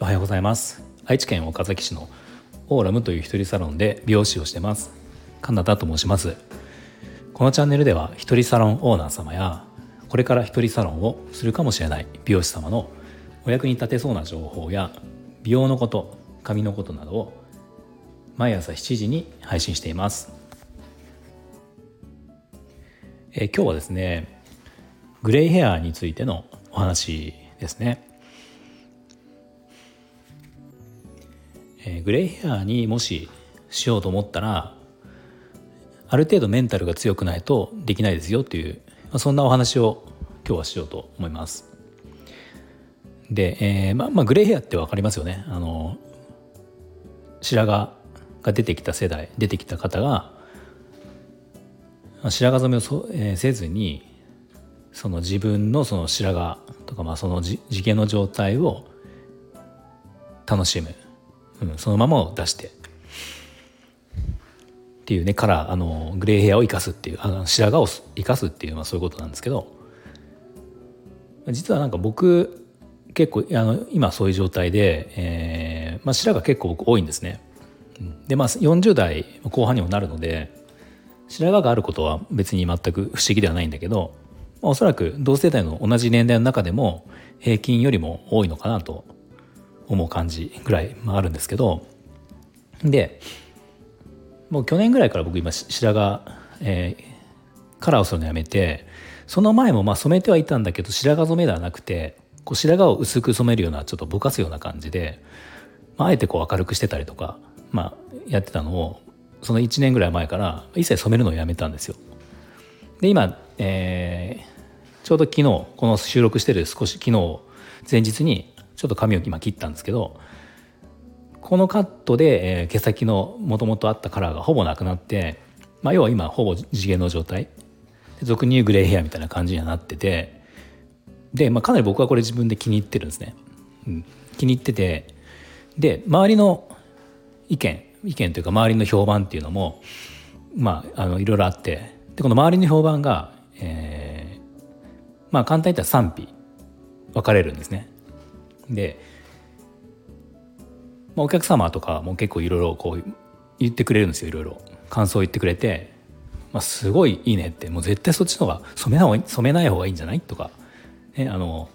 おはようございます。愛知県岡崎市のオーラムという一人サロンで美容師をしてます。神田と申します。このチャンネルでは一人サロンオーナー様やこれから一人サロンをするかもしれない美容師様のお役に立てそうな情報や美容のこと髪のことなどを毎朝7時に配信しています。え今日はですねグレイヘアについてのお話ですねえグレイヘアにもししようと思ったらある程度メンタルが強くないとできないですよっていう、まあ、そんなお話を今日はしようと思います。で、えー、まあ、まあ、グレイヘアって分かりますよね。あの白髪が出てきた世代出てきた方が白髪染めをそ、えー、せずにその自分のその白髪とか、まあ、その地毛の状態を楽しむ。うん、そのままを出して。っていうねカラーあのグレーヘアを生かすっていうあの白髪を生かすっていう、まあ、そういうことなんですけど。実はなんか僕結構あの今そういう状態で、えーまあ、白髪結構多いんですね。でまあ40代後半にもなるので白髪があることは別に全く不思議ではないんだけど、まあ、おそらく同世代の同じ年代の中でも平均よりも多いのかなと思う感じぐらいあるんですけどでもう去年ぐらいから僕今白髪、えー、カラーをするのやめてその前もまあ染めてはいたんだけど白髪染めではなくてこう白髪を薄く染めるようなちょっとぼかすような感じで、まあ、あえてこう明るくしてたりとか、まあ、やってたのをその1年ぐらい前から一切染めるのをやめたんですよ。で今、えー、ちょうど昨日この収録してる少し昨日前日にちょっと髪を今切ったんですけどこのカットで、えー、毛先のもともとあったカラーがほぼなくなって、まあ、要は今ほぼ地毛の状態。俗に言うグレーヘアみたいな感じにはなっててで、まあ、かなり僕はこれ自分で気に入ってるんですね、うん、気に入っててで周りの意見意見というか周りの評判っていうのもまああのいろいろあってでこの周りの評判が、えー、まあ簡単に言ったら賛否分かれるんですね。で、まあ、お客様とかも結構いろいろこう言ってくれるんですよいろいろ。感想を言ってくれて、まあ、すごいいいねってもう絶対そっちの方が染めない方が染めない方がいいんじゃないとか、ね、あの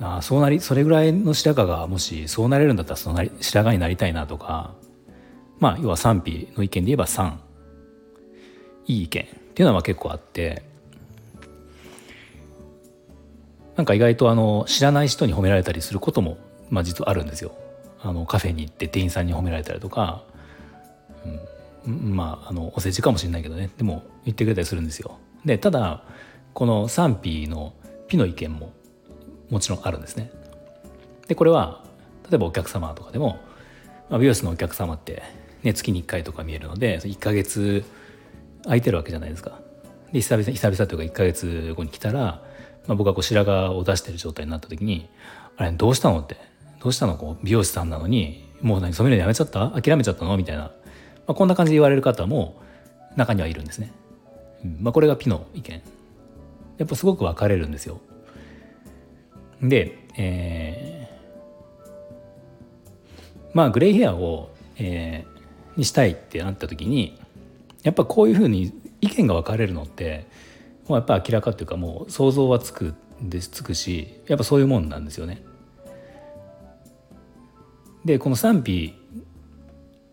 あそうなりそれぐらいの白髪がもしそうなれるんだったらそのなり白髪になりたいなとかまあ要は賛否の意見で言えば3いい意見っていうのは結構あってなんか意外とあの知らない人に褒められたりすることも、まあ、実はあるんですよ。あのカフェに行って店員さんに褒められたりとか、うん、まああのお世辞かもしれないけどねでも言ってくれたりするんですよ。でただこの賛否のピの意見ももちろんあるんですね。でこれは例えばお客様とかでも、まあ、美容室のお客様って、ね、月に1回とか見えるので1ヶ月空いてるわけじゃないですか。で久々久々というか1ヶ月後に来たらまあ、僕がこう白髪を出してる状態になった時に「あれどうしたの?」って「どうしたのこう美容師さんなのにもう何染めるのやめちゃった？諦めちゃったの?」みたいな、まあ、こんな感じで言われる方も中にはいるんですね。うんまあ、これがピの意見。やっぱすごく分かれるんですよ。で、えー、まあグレイヘアを、えー、にしたいってなった時にやっぱこういうふうに意見が分かれるのってもうやっぱ明らかっていうかもう想像はつくでつくしやっぱそういうもんなんですよね。でこの賛否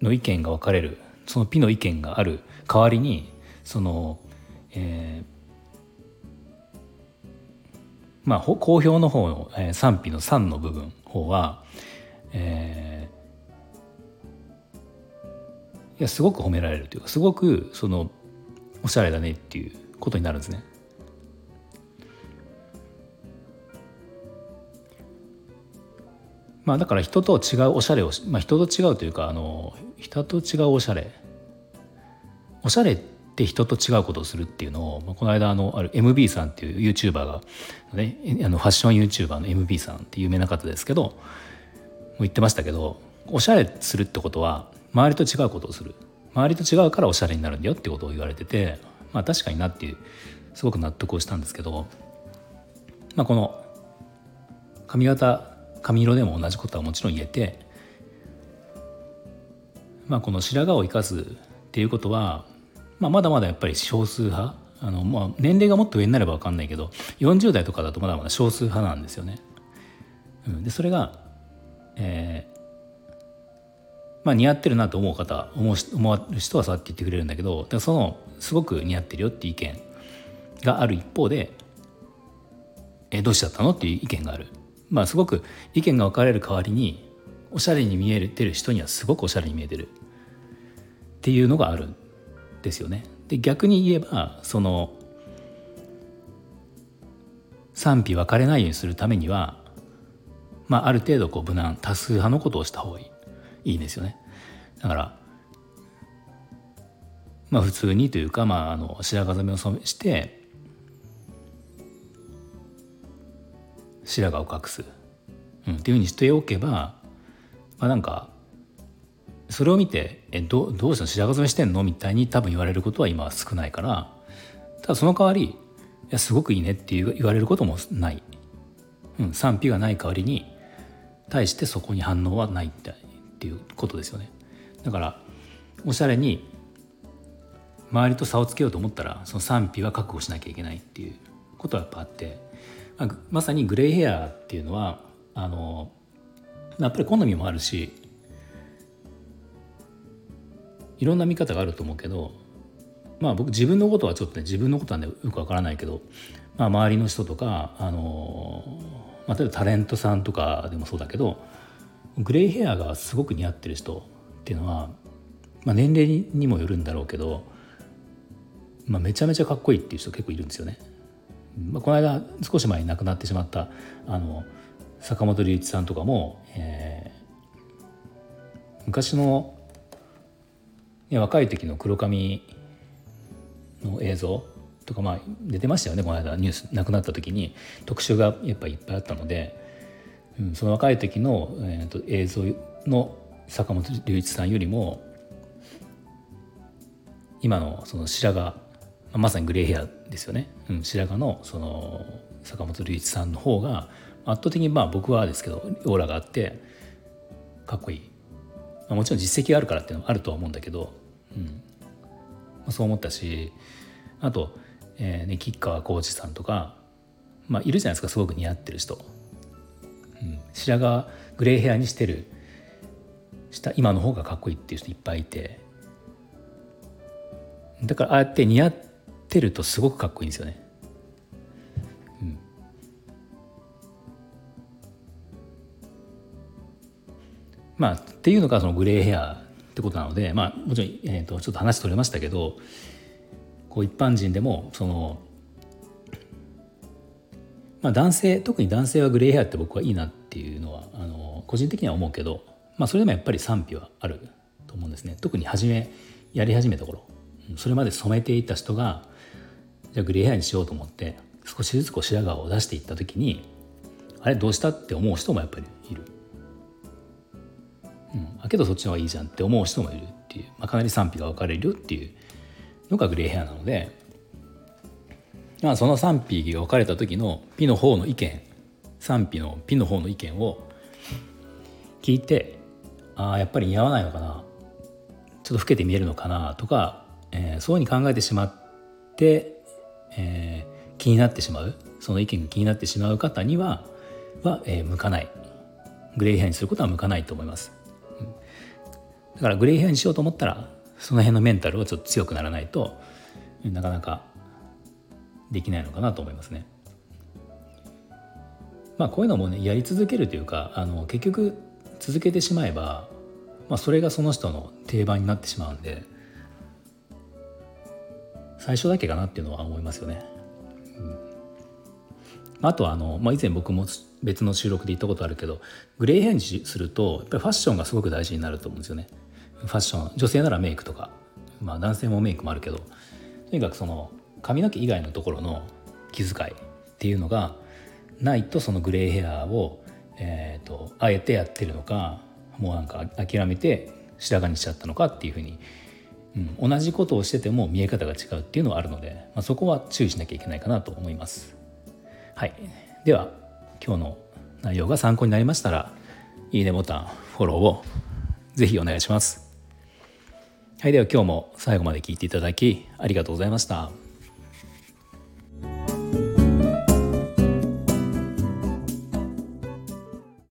の意見が分かれるそのピの意見がある代わりにその、えー、まあ好評の方の、えー、賛否の3の部分方は、えー、いやすごく褒められるというかすごくそのおしゃれだねっていうことになるんですね。まあだから人と違うおしゃれを、まあ、人と違うというかあの人と違うおしゃれおしゃれってって人と違うことをするっていうのを、この間あのある MB さんっていう YouTuber が、ね、あのファッション YouTuber の MB さんって有名な方ですけどもう言ってましたけどおしゃれするってことは周りと違うことをする。周りと違うからおしゃれになるんだよってことを言われててまあ確かになっていうすごく納得をしたんですけど、まあ、この髪型髪色でも同じことはもちろん言えて、まあ、この白髪を生かすっていうことは、まあ、まだまだやっぱり少数派あの、まあ、年齢がもっと上になれば分かんないけど40代とかだとまだまだ少数派なんですよね。うん、でそれが、えーまあ、似合ってるなと思う方思う思われる人はそうやって言ってくれるんだけどそのすごく似合ってるよって意見がある一方で「えどうしちゃったの?」っていう意見がある。まあすごく意見が分かれる代わりにおしゃれに見えてる人にはすごくおしゃれに見えてるっていうのがあるですよね。で逆に言えばその賛否分かれないようにするためには、まあ、ある程度こう無難多数派のことをした方がいいいいんですよね。だからまあ普通にというか、まあ、あの白髪染めを染めして白髪を隠す、うん、っていうふうにしておけば、まあ、なんかそれを見て「えどどうしたの？白髪染めしてんの?」みたいに多分言われることは今は少ないからただその代わり「いやすごくいいね」って言われることもない、うん、賛否がない代わりに対してそこに反応はないっていうことですよね。だからおしゃれに周りと差をつけようと思ったらその賛否は覚悟しなきゃいけないっていうことはやっぱあってまさにグレーヘアっていうのはあのやっぱり好みもあるしいろんな見方があると思うけどまあ僕自分のことはちょっとね自分のことはねよくわからないけど、まあ、周りの人とかあの、まあ、例えばタレントさんとかでもそうだけどグレーヘアがすごく似合ってる人っていうのは、まあ、年齢にもよるんだろうけど、まあ、めちゃめちゃかっこいいっていう人結構いるんですよね。まあ、この間少し前に亡くなってしまったあの坂本龍一さんとかも、えー、昔の、ね、若い時の黒髪の映像とかまあ出てましたよねこの間ニュース亡くなった時に。特集がやっぱいっぱいあったので、うん、その若い時の、えー、と映像の坂本龍一さんよりも今のその白髪まさにグレーヘアですよね、うん、白髪のその坂本龍一さんの方が圧倒的にまあ僕はですけどオーラがあってかっこいい、まあ、もちろん実績があるからっていうのもあるとは思うんだけど、うん。まあ、そう思ったしあと、えーね、吉川晃司さんとか、まあ、いるじゃないですかすごく似合ってる人、うん、白髪グレーヘアにしてるした今の方がかっこいいっていう人いっぱいいて。だからああやって似合ってるとすごくかっこいいんですよね。まあっていうのがそのグレーヘアってことなのでまあもちろん、えーと、ちょっと話取れましたけどこう一般人でもそのまあ男性特に男性はグレーヘアって僕はいいなっていうのはあの個人的には思うけど、まあ、それでもやっぱり賛否はあると思うんですね特に初めやり始めた頃それまで染めていた人がじゃグレーヘアにしようと思って少しずつこう白髪を出していった時にあれどうしたって思う人もやっぱりいる。うん、けどそっちの方がいいじゃんって思う人もいるっていう、まあ、かなり賛否が分かれるっていうのがグレーヘアなので、まあ、その賛否が分かれた時のピの方の意見。賛否のピの方の意見を聞いてああやっぱり似合わないのかな。ちょっと老けて見えるのかなとか、えー、そういうふうに考えてしまってえー、気になってしまう。その意見が気になってしまう方にはは、えー、向かない。グレーヘアにすることは向かないと思います、だからグレーヘアにしようと思ったらその辺のメンタルをちょっと強くならないとなかなかできないのかなと思いますねまあこういうのもねやり続けるというかあの結局続けてしまえば、まあ、それがその人の定番になってしまうんで最初だけかなっていうのは思いますよね。うん、あとはあの、まあ、以前僕も別の収録で言ったことあるけどグレーヘアにするとやっぱりファッションがすごく大事になると思うんですよね。ファッション女性ならメイクとか、まあ、男性もメイクもあるけどとにかくその髪の毛以外のところの気遣いっていうのがないとそのグレーヘアを、えーと、あえてやってるのかもうなんか諦めて白髪にしちゃったのかっていうふうに、うん、同じことをしてても見え方が違うっていうのはあるので、まあ、そこは注意しなきゃいけないかなと思います。はい、では今日の内容が参考になりましたらいいねボタンフォローをぜひお願いします。はいでは今日も最後まで聞いていただきありがとうございました。